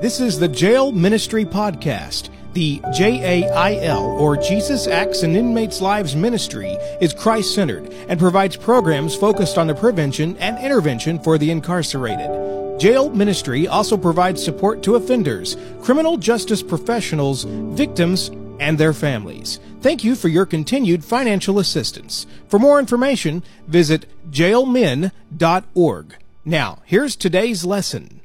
This is the Jail Ministry Podcast. The JAIL, or Jesus Acts in Inmates' Lives Ministry, is Christ centered and provides programs focused on the prevention and intervention for the incarcerated. Jail Ministry also provides support to offenders, criminal justice professionals, victims, and their families. Thank you for your continued financial assistance. For more information, visit jailmin.org. Now, here's today's lesson.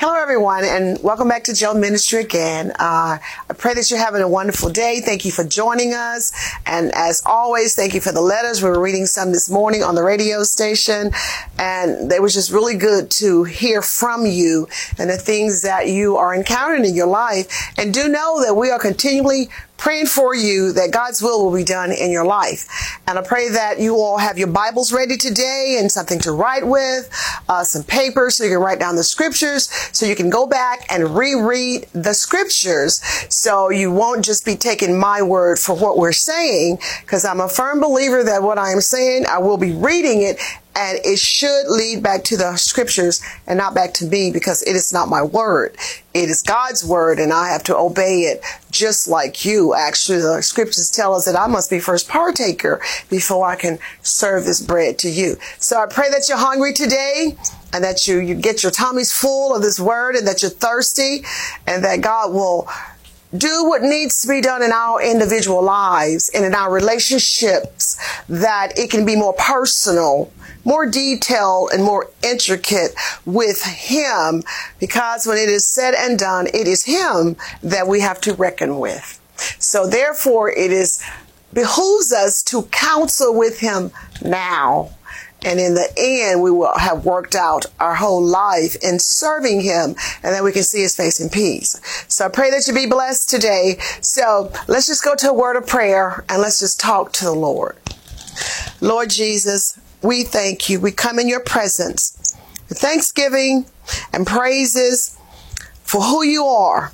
Hello, everyone, and welcome back to Jail Ministry again. Uh, I pray that you're having a wonderful day. Thank you for joining us. And as always, thank you for the letters. We were reading some this morning on the radio station, and they was just really good to hear from you and the things that you are encountering in your life. And do know that we are continually praying for you that God's will will be done in your life. And I pray that you all have your Bibles ready today and something to write with, uh, some paper so you can write down the scriptures so you can go back and reread the scriptures. So you won't just be taking my word for what we're saying because I'm a firm believer that what I am saying, I will be reading it and it should lead back to the scriptures and not back to me because it is not my word. It is God's word and I have to obey it just like you. Actually, the scriptures tell us that I must be first partaker before I can serve this bread to you. So I pray that you're hungry today and that you, you get your tummies full of this word and that you're thirsty and that God will do what needs to be done in our individual lives and in our relationships that it can be more personal more detailed and more intricate with Him because when it is said and done, it is Him that we have to reckon with. So therefore, it is behooves us to counsel with Him now. And in the end, we will have worked out our whole life in serving Him and then we can see His face in peace. So I pray that you be blessed today. So let's just go to a word of prayer and let's just talk to the Lord. Lord Jesus, we thank you. We come in your presence thanksgiving and praises for who you are.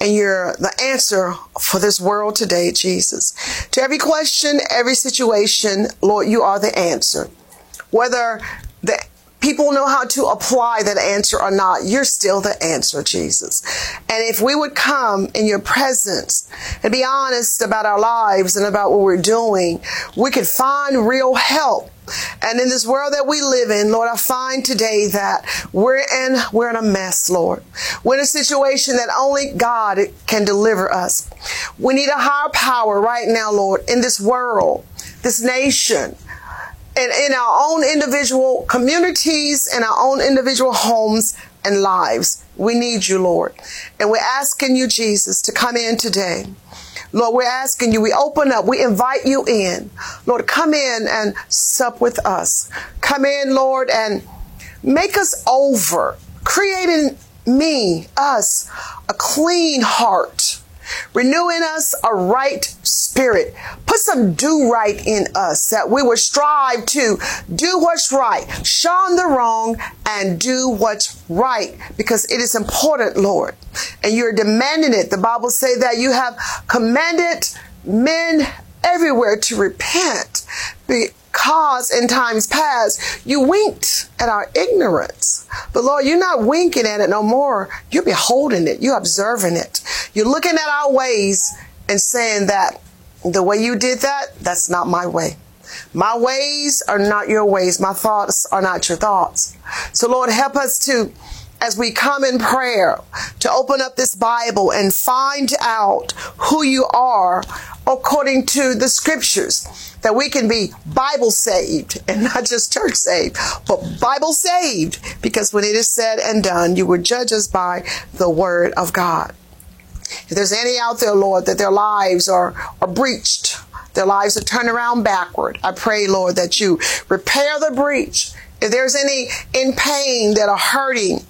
And you're the answer for this world today, Jesus. To every question, every situation, Lord, you are the answer. Whether the people know how to apply that answer or not, you're still the answer, Jesus. And if we would come in your presence and be honest about our lives and about what we're doing, we could find real help. And in this world that we live in, Lord, I find today that we're in, we're in a mess, Lord. We're in a situation that only God can deliver us. We need a higher power right now, Lord, in this world, this nation and in our own individual communities and our own individual homes and lives. We need you, Lord. And we're asking you, Jesus, to come in today. Lord, we're asking you, we open up, we invite you in. Lord, come in and sup with us. Come in, Lord, and make us over. Create in me, us, a clean heart Renew in us a right spirit. Put some do right in us that we would strive to do what's right, shun the wrong, and do what's right because it is important, Lord. And you're demanding it. The Bible say that you have commanded men everywhere to repent because in times past you winked at our ignorance. But Lord, you're not winking at it no more. You're beholding it. You're observing it. You're looking at our ways and saying that the way you did that, that's not my way. My ways are not your ways. My thoughts are not your thoughts. So Lord, help us to as we come in prayer to open up this Bible and find out who you are according to the scriptures that we can be Bible saved and not just church saved, but Bible saved because when it is said and done, you will judge us by the word of God. If there's any out there, Lord, that their lives are, are breached, their lives are turned around backward, I pray, Lord, that you repair the breach. If there's any in pain that are hurting,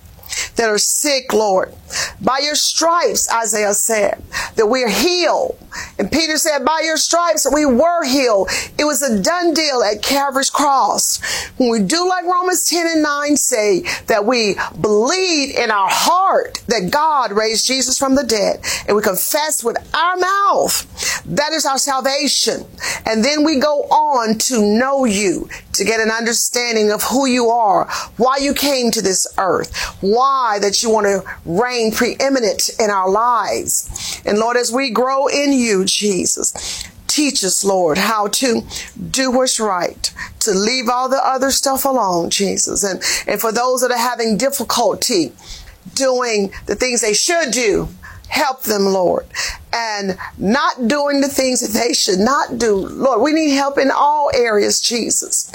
that are sick, Lord. By your stripes, Isaiah said, that we are healed. And Peter said, by your stripes we were healed. It was a done deal at Calvary's cross. When we do like Romans 10 and 9 say, that we believe in our heart that God raised Jesus from the dead, and we confess with our mouth, that is our salvation. And then we go on to know you, to get an understanding of who you are, why you came to this earth, why that you want to reign preeminent in our lives. And Lord, as we grow in you, Jesus, teach us, Lord, how to do what's right, to leave all the other stuff alone, Jesus. And, and for those that are having difficulty doing the things they should do, help them, Lord, and not doing the things that they should not do. Lord, we need help in all areas, Jesus.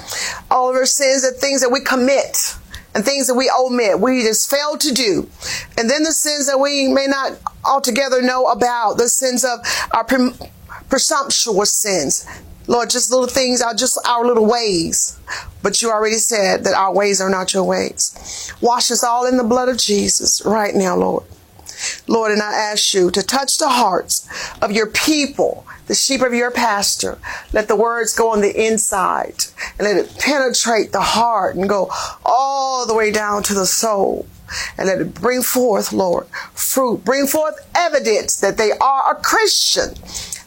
All of our sins and things that we commit and things that we omit, we just fail to do. And then the sins that we may not altogether know about, the sins of our presumptuous sins. Lord, just little things just our little ways. But you already said that our ways are not your ways. Wash us all in the blood of Jesus right now, Lord. Lord, and I ask you to touch the hearts of your people, the sheep of your pasture. Let the words go on the inside and let it penetrate the heart and go all the way down to the soul. And let it bring forth, Lord, fruit. Bring forth evidence that they are a Christian.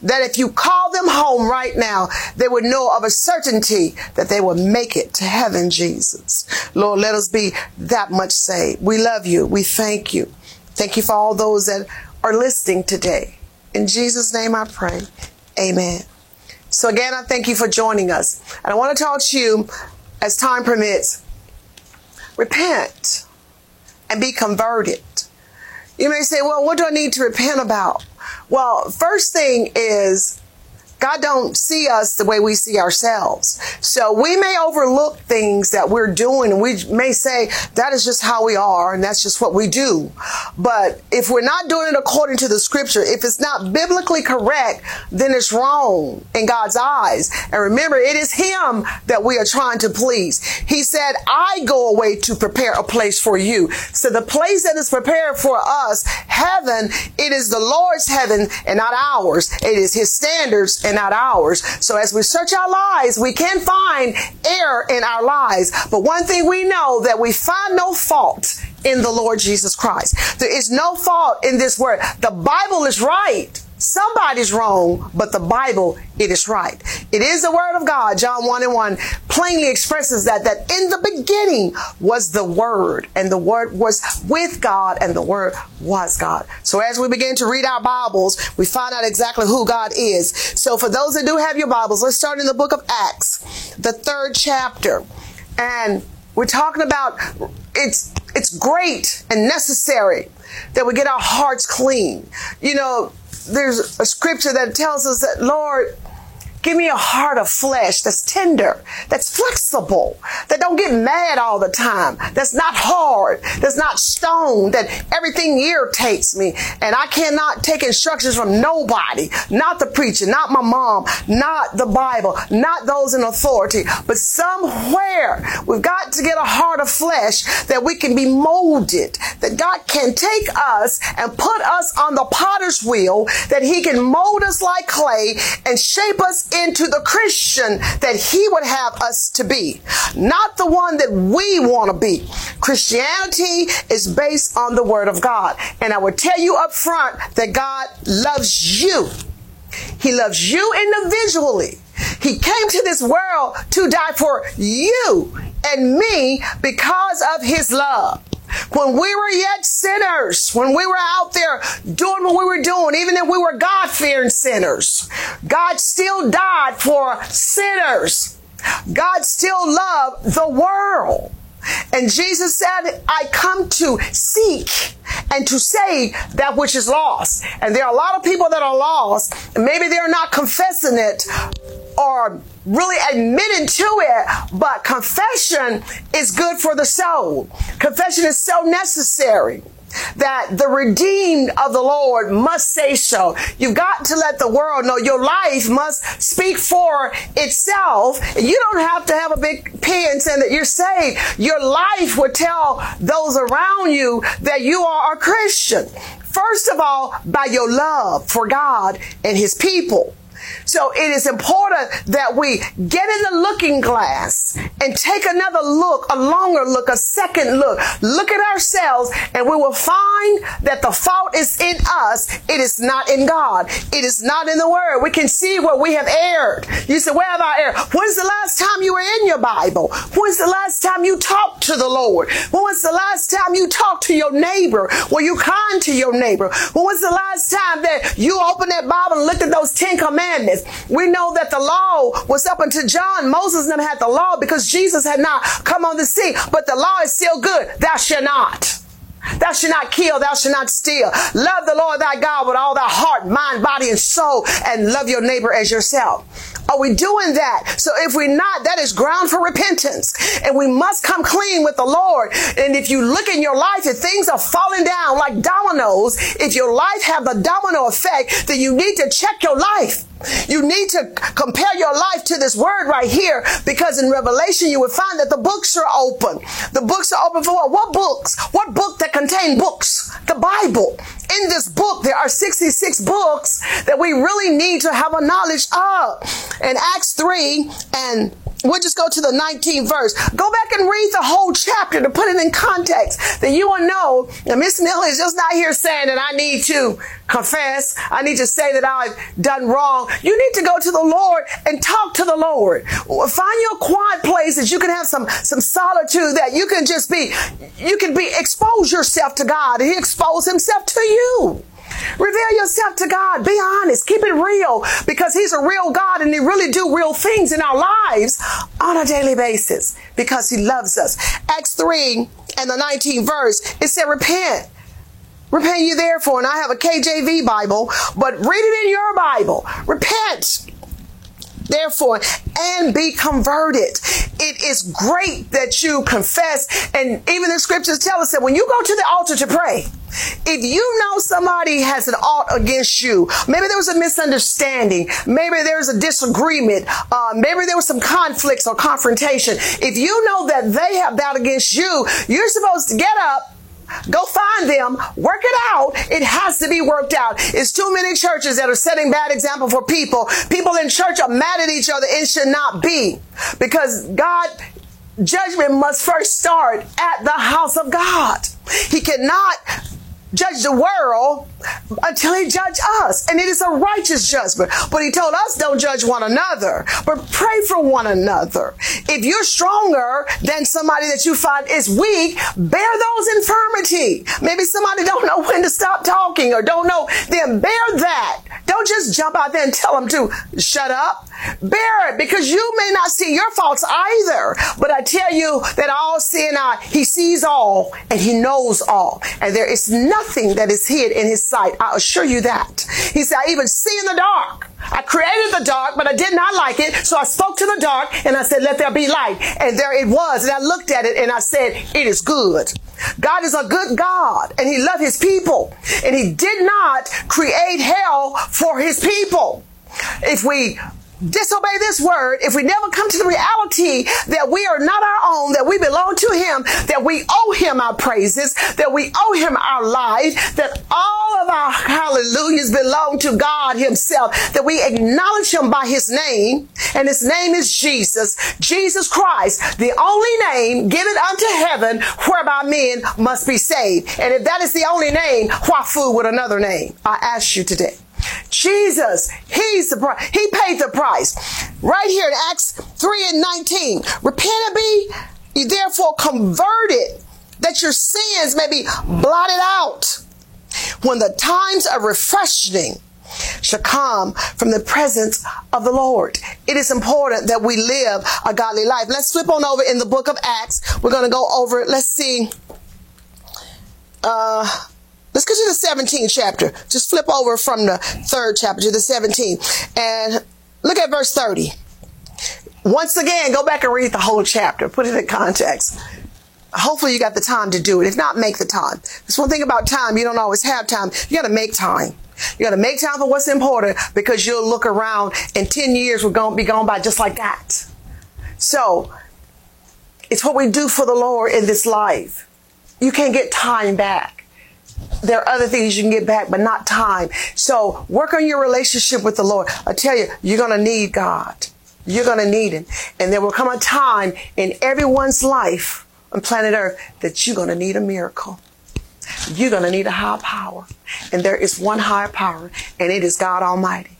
That if you call them home right now, they would know of a certainty that they will make it to heaven, Jesus. Lord, let us be that much saved. We love you. We thank you. Thank you for all those that are listening today. In Jesus' name I pray. Amen. So again, I thank you for joining us. And I want to talk to you as time permits. Repent and be converted. You may say, well, what do I need to repent about? Well, first thing is God don't see us the way we see ourselves. So we may overlook things that we're doing and we may say that is just how we are and that's just what we do. But if we're not doing it according to the scripture, if it's not biblically correct, then it's wrong in God's eyes. And remember, it is him that we are trying to please. He said, I go away to prepare a place for you. So the place that is prepared for us, heaven, it is the Lord's heaven and not ours. It is his standards and not ours. So as we search our lives, we can find error in our lives. But one thing we know that we find no fault in the Lord Jesus Christ. There is no fault in this word. The Bible is right. Somebody's wrong, but the Bible, it is right. It is the word of God. John 1 and 1 plainly expresses that, that in the beginning was the word and the word was with God and the word was God. So as we begin to read our Bibles, we find out exactly who God is. So for those that do have your Bibles, let's start in the book of Acts, the third chapter. And we're talking about it's, it's great and necessary that we get our hearts clean. You know, there's a scripture that tells us that, Lord, Give me a heart of flesh that's tender, that's flexible, that don't get mad all the time, that's not hard, that's not stone, that everything irritates me. And I cannot take instructions from nobody, not the preacher, not my mom, not the Bible, not those in authority, but somewhere we've got to get a heart of flesh that we can be molded, that God can take us and put us on the potter's wheel, that he can mold us like clay and shape us into the Christian that he would have us to be, not the one that we want to be. Christianity is based on the word of God. And I will tell you up front that God loves you. He loves you individually. He came to this world to die for you and me because of his love. When we were yet sinners, when we were out there doing what we were doing, even if we were God fearing sinners, God still died for sinners. God still loved the world. And Jesus said, I come to seek and to save that which is lost. And there are a lot of people that are lost, and maybe they're not confessing it or really admitting to it, but confession is good for the soul. Confession is so necessary that the redeemed of the Lord must say so. You've got to let the world know your life must speak for itself. You don't have to have a big pen saying that you're saved. Your life will tell those around you that you are a Christian. first of all, by your love for God and his people. So it is important that we get in the looking glass and take another look, a longer look, a second look. Look at ourselves and we will find that the fault is in us. It is not in God. It is not in the word. We can see where we have erred. You say, where have I erred? When's the last time you were in your Bible? When's the last time you talked to the Lord? When was the last time you talked to your neighbor? Were you kind to your neighbor? When was the last time that you opened that Bible and looked at those Ten Commandments? We know that the law was up until John. Moses never had the law because Jesus had not come on the scene. But the law is still good. Thou shalt not. Thou shalt not kill, thou shalt not steal. Love the Lord thy God with all thy heart, mind, body, and soul, and love your neighbor as yourself. Are we doing that? So if we're not, that is ground for repentance. And we must come clean with the Lord. And if you look in your life, if things are falling down like dominoes, if your life have the domino effect, then you need to check your life. You need to compare your life to this word right here because in Revelation you will find that the books are open. The books are open for what? What books? What book that contain books? The Bible. In this book, there are 66 books that we really need to have a knowledge of. In Acts 3 and We'll just go to the 19th verse. Go back and read the whole chapter to put it in context that you will know that Miss Millie is just not here saying that I need to confess. I need to say that I've done wrong. You need to go to the Lord and talk to the Lord. Find your quiet place that you can have some, some solitude that you can just be, you can be, expose yourself to God He expose Himself to you. Reveal yourself to God. Be honest. Keep it real because He's a real God and He really do real things in our lives on a daily basis because He loves us. Acts 3 and the 19th verse, it said, repent. Repent you therefore. And I have a KJV Bible, but read it in your Bible. Repent therefore and be converted. It is great that you confess. And even the scriptures tell us that when you go to the altar to pray, if you know somebody has an ought against you, maybe there was a misunderstanding, maybe there's a disagreement, uh, maybe there was some conflicts or confrontation. If you know that they have that against you, you're supposed to get up Go find them, work it out. It has to be worked out. It's too many churches that are setting bad example for people. People in church are mad at each other. It should not be because God judgment must first start at the house of God. He cannot judge the world until he judge us. And it is a righteous judgment. But he told us don't judge one another, but pray for one another. If you're stronger than somebody that you find is weak, bear those infirmity. Maybe somebody don't know when to stop talking or don't know, then bear that. Don't just jump out there and tell them to shut up. Bear it because you may not see your faults either. But I tell you that all sin, I, he sees all and he knows all. And there is nothing that is hid in his sight. I assure you that. He said, I even see in the dark. I created the dark, but I did not like it. So I spoke to the dark and I said, let there be light. And there it was. And I looked at it and I said, it is good. God is a good God and he loved his people and he did not create hell for his people. If we disobey this word, if we never come to the reality that we are not our own, that we belong to him, that we owe him our praises, that we owe him our life, that all of our hallelujahs belong to God himself, that we acknowledge him by his name, and his name is Jesus, Jesus Christ, the only name given unto heaven whereby men must be saved. And if that is the only name, why fool with another name? I ask you today. Jesus, he's the price. He paid the price. Right here in Acts 3 and 19. Repent and be therefore converted that your sins may be blotted out when the times of refreshing shall come from the presence of the Lord. It is important that we live a godly life. Let's flip on over in the book of Acts. We're going to go over, let's see, uh, Let's go to the 17th chapter. Just flip over from the third chapter to the 17th and look at verse 30. Once again, go back and read the whole chapter. Put it in context. Hopefully you got the time to do it. If not, make the time. That's one thing about time. You don't always have time. You got to make time. You got to make time for what's important because you'll look around and 10 years will go, be gone by just like that. So it's what we do for the Lord in this life. You can't get time back. There are other things you can get back, but not time. So work on your relationship with the Lord. I tell you, you're going to need God. You're going to need Him. And there will come a time in everyone's life on planet Earth that you're going to need a miracle. You're going to need a higher power. And there is one higher power, and it is God Almighty.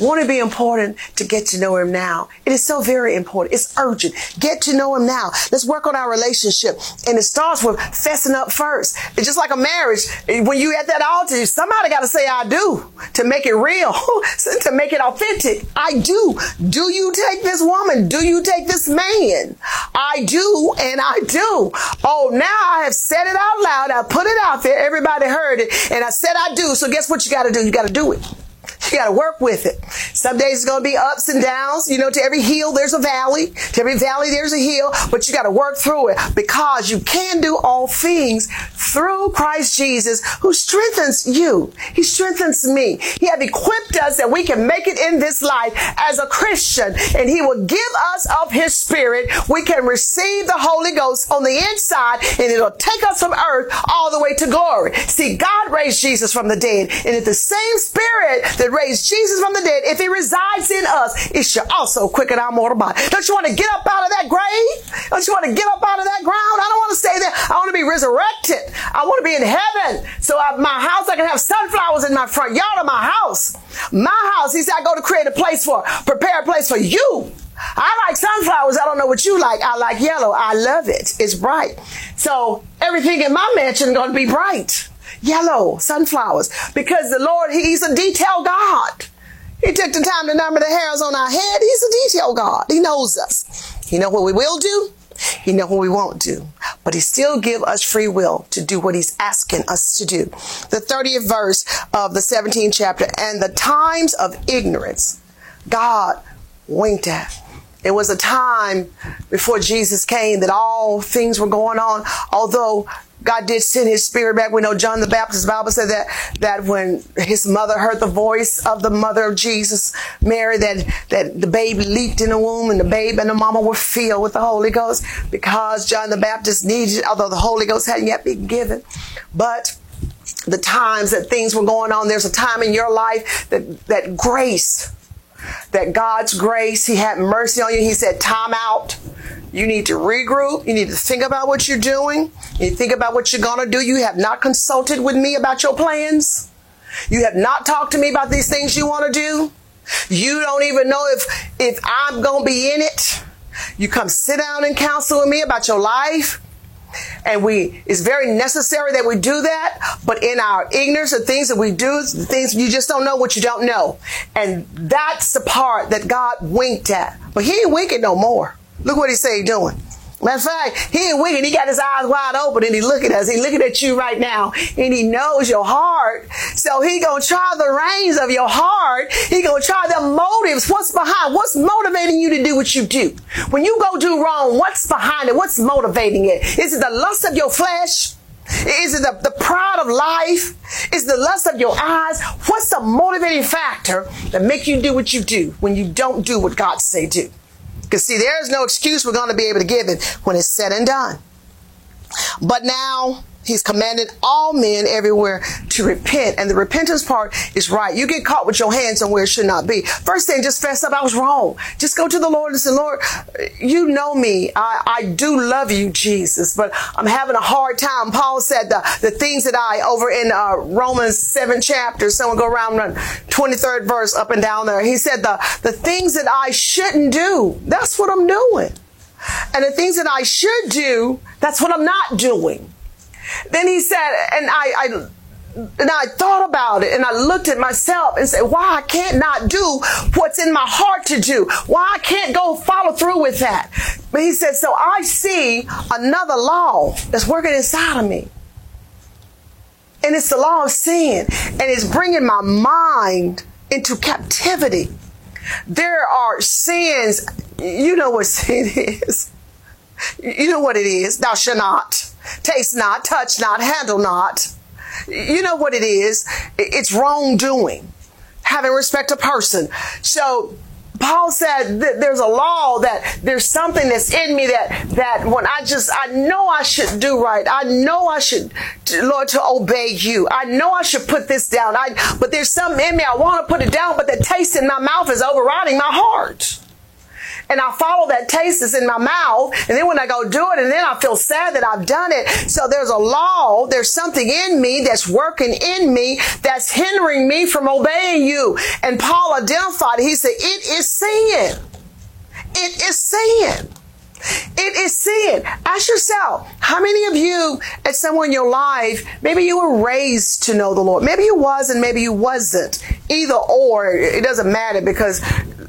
Won't it be important to get to know him now? It is so very important. It's urgent. Get to know him now. Let's work on our relationship. And it starts with fessing up first. It's just like a marriage. When you at that altar, somebody got to say, I do to make it real, to make it authentic. I do. Do you take this woman? Do you take this man? I do and I do. Oh, now I have said it out loud. I put it out there. Everybody heard it. And I said I do. So guess what you got to do? You got to do it. You got to work with it. Some days it's going to be ups and downs. You know, to every hill, there's a valley. To every valley, there's a hill, but you got to work through it because you can do all things through Christ Jesus who strengthens you. He strengthens me. He have equipped us that we can make it in this life as a Christian and he will give us of his spirit. We can receive the Holy Ghost on the inside and it'll take us from earth all the way to glory. See, God raised Jesus from the dead and it's the same spirit that raised Jesus from the dead, if he resides in us, it shall also quicken our mortal body. Don't you want to get up out of that grave? Don't you want to get up out of that ground? I don't want to stay there. I want to be resurrected. I want to be in heaven. So I, my house, I can have sunflowers in my front yard of my house. My house, he said, I go to create a place for, prepare a place for you. I like sunflowers. I don't know what you like. I like yellow. I love it. It's bright. So everything in my mansion is going to be bright yellow sunflowers because the Lord, He's a detail God. He took the time to number the hairs on our head. He's a detail God. He knows us. He knows what we will do. He knows what we won't do. But he still give us free will to do what he's asking us to do. The 30th verse of the 17th chapter. And the times of ignorance God winked at. It was a time before Jesus came that all things were going on. Although God did send his spirit back. We know John the Baptist Bible said that, that when his mother heard the voice of the mother of Jesus, Mary, that, that the baby leaped in the womb and the babe and the mama were filled with the Holy Ghost because John the Baptist needed although the Holy Ghost hadn't yet been given. But the times that things were going on, there's a time in your life that, that grace, that God's grace, He had mercy on you. He said, time out. You need to regroup. You need to think about what you're doing. You think about what you're going to do. You have not consulted with me about your plans. You have not talked to me about these things you want to do. You don't even know if, if I'm going to be in it. You come sit down and counsel with me about your life. And we, it's very necessary that we do that. But in our ignorance of things that we do, things you just don't know what you don't know. And that's the part that God winked at. But he ain't winking no more. Look what he say doing. Matter of fact, he winking. He got his eyes wide open and he looking at us. He looking at you right now and he knows your heart. So he gonna try the reins of your heart. He gonna try the motives. What's behind? What's motivating you to do what you do? When you go do wrong, what's behind it? What's motivating it? Is it the lust of your flesh? Is it the, the pride of life? Is the lust of your eyes? What's the motivating factor that make you do what you do when you don't do what God say do? Because see, there is no excuse we're going to be able to give it when it's said and done. But now He's commanded all men everywhere to repent. And the repentance part is right. You get caught with your hands on where it should not be. First thing, just fess up. I was wrong. Just go to the Lord and say, Lord, you know me. I, I do love you, Jesus, but I'm having a hard time. Paul said the, the things that I, over in uh, Romans 7 chapter, someone go around the 23rd verse up and down there. He said the, the things that I shouldn't do, that's what I'm doing. And the things that I should do, that's what I'm not doing. Then he said, and I, I and I thought about it and I looked at myself and said, why I can't not do what's in my heart to do? Why I can't go follow through with that? But he said, so I see another law that's working inside of me. And it's the law of sin and it's bringing my mind into captivity. There are sins. You know what sin is. You know what it is. Thou shalt not taste not, touch not, handle not. You know what it is. It's wrongdoing. Having respect a person. So Paul said that there's a law that there's something that's in me that, that when I just, I know I should do right. I know I should, Lord, to obey you. I know I should put this down. I, but there's something in me. I want to put it down, but the taste in my mouth is overriding my heart and I follow that taste that's in my mouth. And then when I go do it, and then I feel sad that I've done it. So there's a law, there's something in me that's working in me that's hindering me from obeying you. And Paul identified, he said, it is sin. It is sin. It is sin. Ask yourself, how many of you at someone in your life, maybe you were raised to know the Lord. Maybe you was and maybe you wasn't. Either or, it doesn't matter because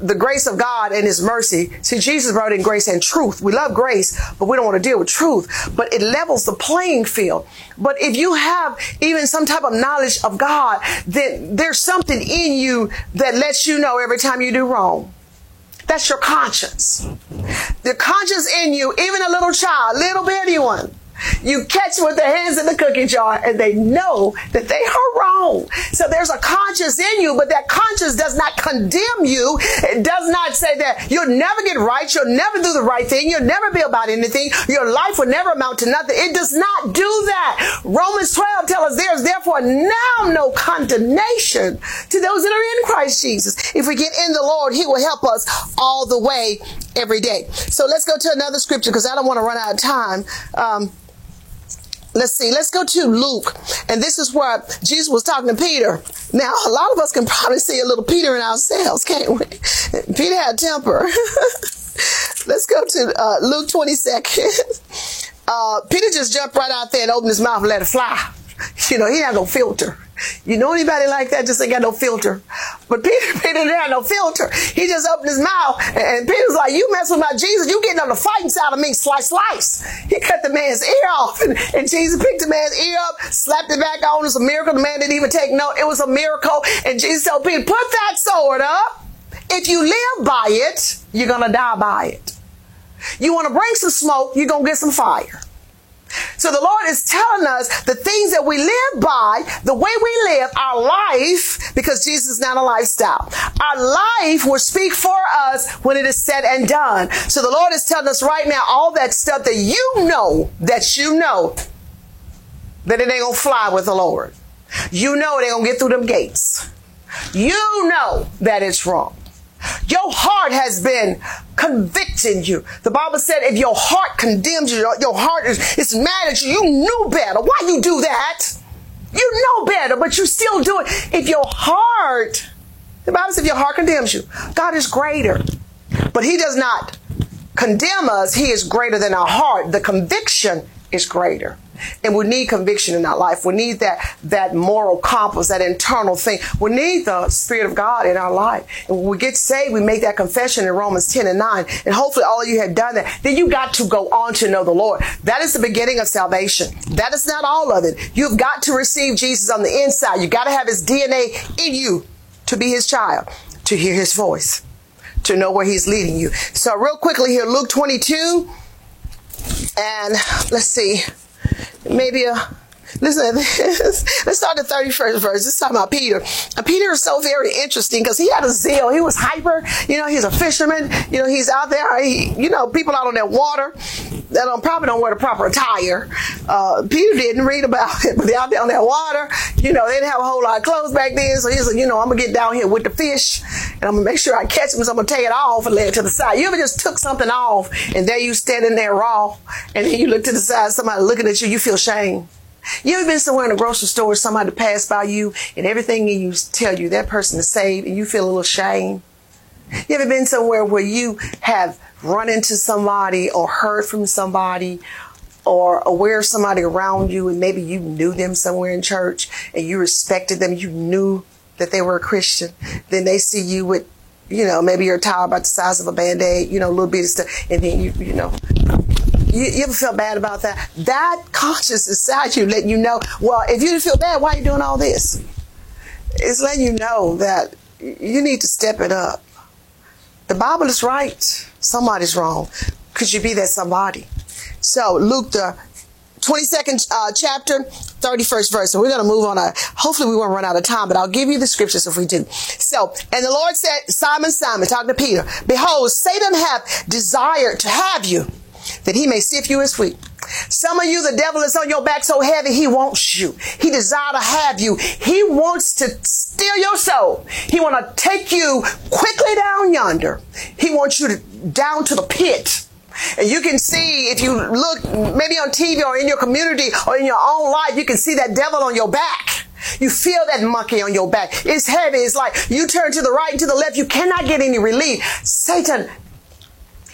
the grace of God and His mercy. See, Jesus brought in grace and truth. We love grace, but we don't want to deal with truth. But it levels the playing field. But if you have even some type of knowledge of God, then there's something in you that lets you know every time you do wrong. That's your conscience. The conscience in you, even a little child, little bitty one, you catch with their hands in the cookie jar and they know that they are wrong. So there's a conscience in you, but that conscience does not condemn you. It does not say that you'll never get right. You'll never do the right thing. You'll never be about anything. Your life will never amount to nothing. It does not do that. Romans 12 tells us there is therefore now no condemnation to those that are in Christ Jesus. If we get in the Lord, He will help us all the way every day. So let's go to another scripture because I don't want to run out of time. Um, let's see, let's go to Luke. And this is where Jesus was talking to Peter. Now, a lot of us can probably see a little Peter in ourselves, can't we? Peter had temper. let's go to uh, Luke 22nd. Uh, Peter just jumped right out there and opened his mouth and let it fly. You know, he had no filter. You know anybody like that just ain't got no filter. But Peter, Peter didn't have no filter. He just opened his mouth and Peter's like, you mess with my Jesus, you getting on the fighting side of me, slice, slice. He cut the man's ear off and, and Jesus picked the man's ear up, slapped it back on. It was a miracle. The man didn't even take note. It was a miracle. And Jesus told Peter, put that sword up. If you live by it, you're going to die by it. You want to bring some smoke, you're going to get some fire. So the Lord is telling us the things that we live by, the way we live, our life, because Jesus is not a lifestyle. Our life will speak for us when it is said and done. So the Lord is telling us right now all that stuff that you know, that you know, that it ain't gonna fly with the Lord. You know it ain't gonna get through them gates. You know that it's wrong. Your heart has been convicting you. The Bible said if your heart condemns you, your heart is, is mad at you, you knew better. Why you do that? You know better, but you still do it. If your heart, the Bible says if your heart condemns you, God is greater. But he does not condemn us. He is greater than our heart. The conviction is greater. And we need conviction in our life. We need that, that moral compass, that internal thing. We need the Spirit of God in our life. And when we get saved, we make that confession in Romans 10 and 9. And hopefully all of you have done that. Then you got to go on to know the Lord. That is the beginning of salvation. That is not all of it. You've got to receive Jesus on the inside. You got to have his DNA in you to be his child, to hear his voice, to know where he's leading you. So real quickly here, Luke 22. And let's see maybe a Listen. Let's start the 31st verse. This talking about Peter. And Peter is so very interesting because he had a zeal. He was hyper. You know, he's a fisherman. You know, he's out there. He, you know, people out on that water that don't, probably don't wear the proper attire. Uh, Peter didn't read about it, but they out there on that water. You know, they didn't have a whole lot of clothes back then. So he's like, you know, I'm going to get down here with the fish and I'm going to make sure I catch them. So I'm going to take it off and lay it to the side. You ever just took something off and there you standing there raw and then you look to the side, somebody looking at you, you feel shame. You ever been somewhere in a grocery store, somebody passed by you, and everything you tell you that person is saved, and you feel a little shame? You ever been somewhere where you have run into somebody or heard from somebody or aware of somebody around you, and maybe you knew them somewhere in church and you respected them, you knew that they were a Christian, then they see you with, you know, maybe your towel about the size of a band aid, you know, a little bit of stuff, and then you, you know, you, you ever felt bad about that? That conscience inside you letting you know, well, if you feel bad, why are you doing all this? It's letting you know that you need to step it up. The Bible is right. Somebody's wrong. Could you be that somebody? So Luke the 22nd uh, chapter, 31st verse. So we're going to move on. A, hopefully we won't run out of time, but I'll give you the scriptures if we do. So, and the Lord said, Simon, Simon, talking to Peter, behold, Satan hath desired to have you that he may sift you as wheat. Some of you, the devil is on your back so heavy, he wants you. He desire to have you. He wants to steal your soul. He want to take you quickly down yonder. He wants you to, down to the pit. And you can see if you look maybe on TV or in your community or in your own life, you can see that devil on your back. You feel that monkey on your back. It's heavy. It's like you turn to the right and to the left. You cannot get any relief. Satan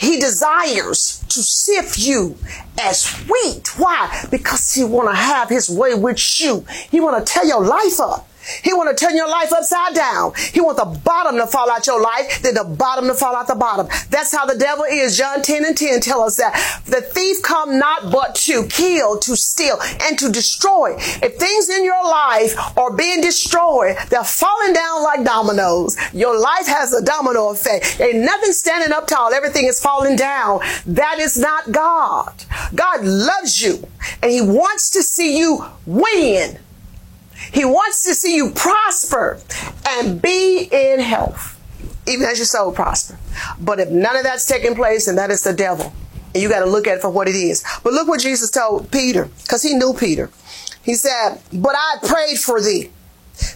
he desires to sift you as wheat. Why? Because he want to have his way with you. He want to tear your life up. He want to turn your life upside down. He want the bottom to fall out your life, then the bottom to fall out the bottom. That's how the devil is. John 10 and 10 tell us that the thief come not but to kill, to steal, and to destroy. If things in your life are being destroyed, they're falling down like dominoes. Your life has a domino effect. Ain't nothing standing up tall. Everything is falling down. That is not God. God loves you and he wants to see you win. He wants to see you prosper and be in health, even as your soul prosper. But if none of that's taking place, then that is the devil. And you got to look at it for what it is. But look what Jesus told Peter, because he knew Peter. He said, But I prayed for thee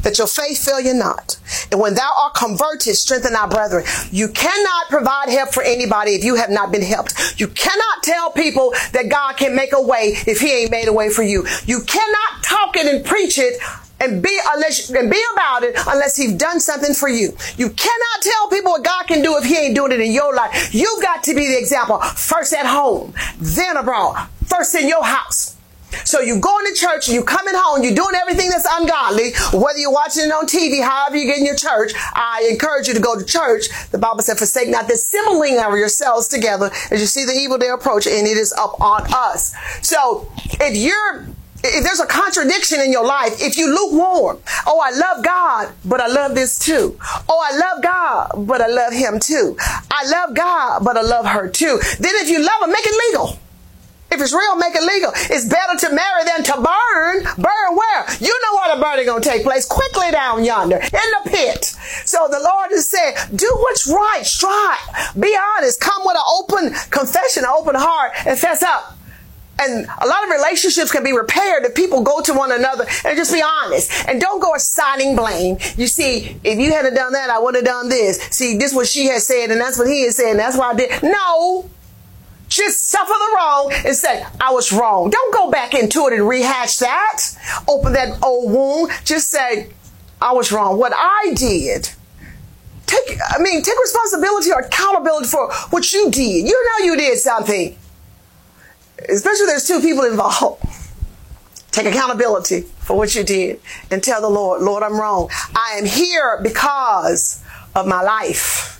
that your faith fail you not. And when thou art converted, strengthen our brethren. You cannot provide help for anybody if you have not been helped. You cannot tell people that God can make a way if he ain't made a way for you. You cannot talk it and preach it and be unless and be about it unless he's done something for you. You cannot tell people what God can do if he ain't doing it in your life. You've got to be the example. First at home, then abroad, first in your house. So you going to church, you coming home, you're doing everything that's ungodly, whether you're watching it on TV, however you get in your church, I encourage you to go to church. The Bible said, forsake not the assembling of yourselves together as you see the evil day approach, and it is up on us. So if you're if there's a contradiction in your life, if you lukewarm, oh, I love God, but I love this too. Oh, I love God, but I love him too. I love God, but I love her too. Then if you love him, make it legal. If it's real, make it legal. It's better to marry than to burn. Burn where? You know where the burning gonna take place. Quickly down yonder in the pit. So the Lord has said, do what's right. Strive. Be honest. Come with an open confession, an open heart, and fess up. And a lot of relationships can be repaired if people go to one another and just be honest and don't go assigning blame. You see, if you hadn't done that, I would have done this. See, this what she has said and that's what he has said and that's why I did. No. Just suffer the wrong and say, I was wrong. Don't go back into it and rehash that. Open that old wound. Just say, I was wrong. What I did. Take, I mean, take responsibility or accountability for what you did. You know you did something especially there's two people involved. Take accountability for what you did and tell the Lord, Lord, I'm wrong. I am here because of my life.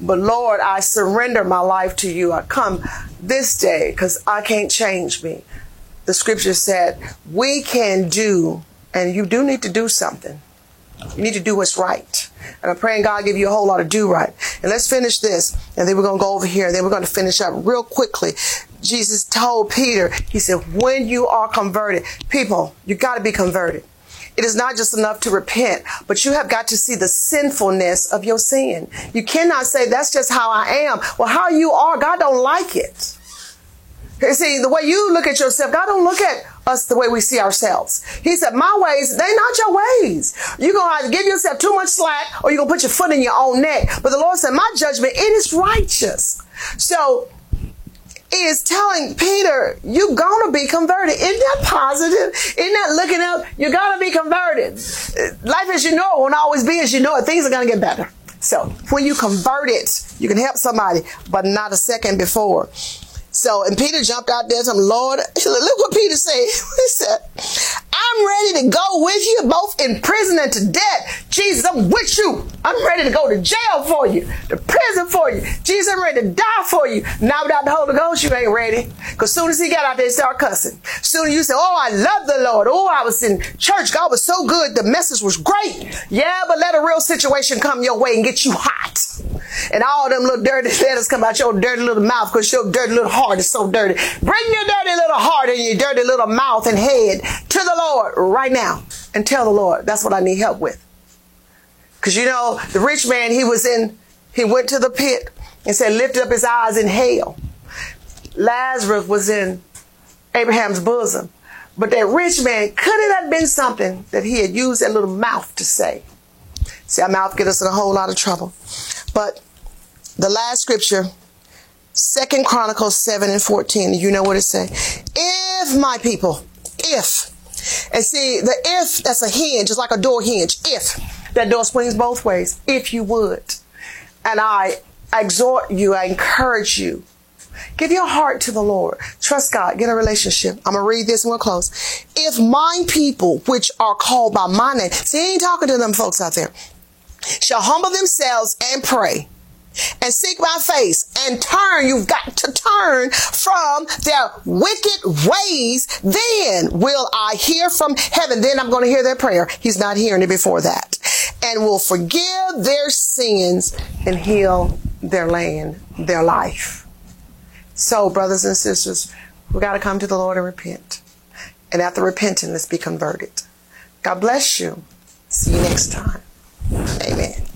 But Lord, I surrender my life to you. I come this day because I can't change me. The scripture said, we can do, and you do need to do something. You need to do what's right. And I'm praying God give you a whole lot of do right. And let's finish this. And then we're going to go over here. And then we're going to finish up real quickly. Jesus told Peter, he said, when you are converted, people, you got to be converted. It is not just enough to repent, but you have got to see the sinfulness of your sin. You cannot say that's just how I am. Well, how you are, God don't like it. See, the way you look at yourself, God don't look at us the way we see ourselves. He said, my ways, they not your ways. You're going to either give yourself too much slack or you're going to put your foot in your own neck. But the Lord said, my judgment, it is righteous. So is telling Peter, you're gonna be converted. Isn't that positive? Isn't that looking up? You're gonna be converted. Life as you know it won't always be as you know it. Things are gonna get better. So when you convert it, you can help somebody, but not a second before. So, and Peter jumped out there to him, Lord, look what Peter said. he said, I'm ready to go with you both in prison and to death. Jesus, I'm with you. I'm ready to go to jail for you, to prison for you. Jesus, I'm ready to die for you. Now without the Holy Ghost, you ain't ready. Cause soon as he got out there, he started cussing. Soon as you say, oh, I love the Lord. Oh, I was in church. God was so good. The message was great. Yeah, but let a real situation come your way and get you hot. And all them little dirty letters come out your dirty little mouth because your dirty little heart is so dirty. Bring your dirty little heart and your dirty little mouth and head to the Lord right now and tell the Lord that's what I need help with. Because you know, the rich man, he was in, he went to the pit and said, lifted up his eyes in hell. Lazarus was in Abraham's bosom. But that rich man, could it have been something that he had used that little mouth to say? See, our mouth get us in a whole lot of trouble. But the last scripture, Second Chronicles 7 and 14, you know what it say? If my people, if, and see, the if, that's a hinge, it's like a door hinge. If, that door swings both ways, if you would. And I exhort you, I encourage you, Give your heart to the Lord. Trust God. Get a relationship. I'm going to read this and we'll close. If my people, which are called by my name, see, he ain't talking to them folks out there, shall humble themselves and pray and seek my face and turn. You've got to turn from their wicked ways. Then will I hear from heaven. Then I'm going to hear their prayer. He's not hearing it before that. And will forgive their sins and heal their land, their life. So, brothers and sisters, we got to come to the Lord and repent. And after repenting, let's be converted. God bless you. See you next time. Amen.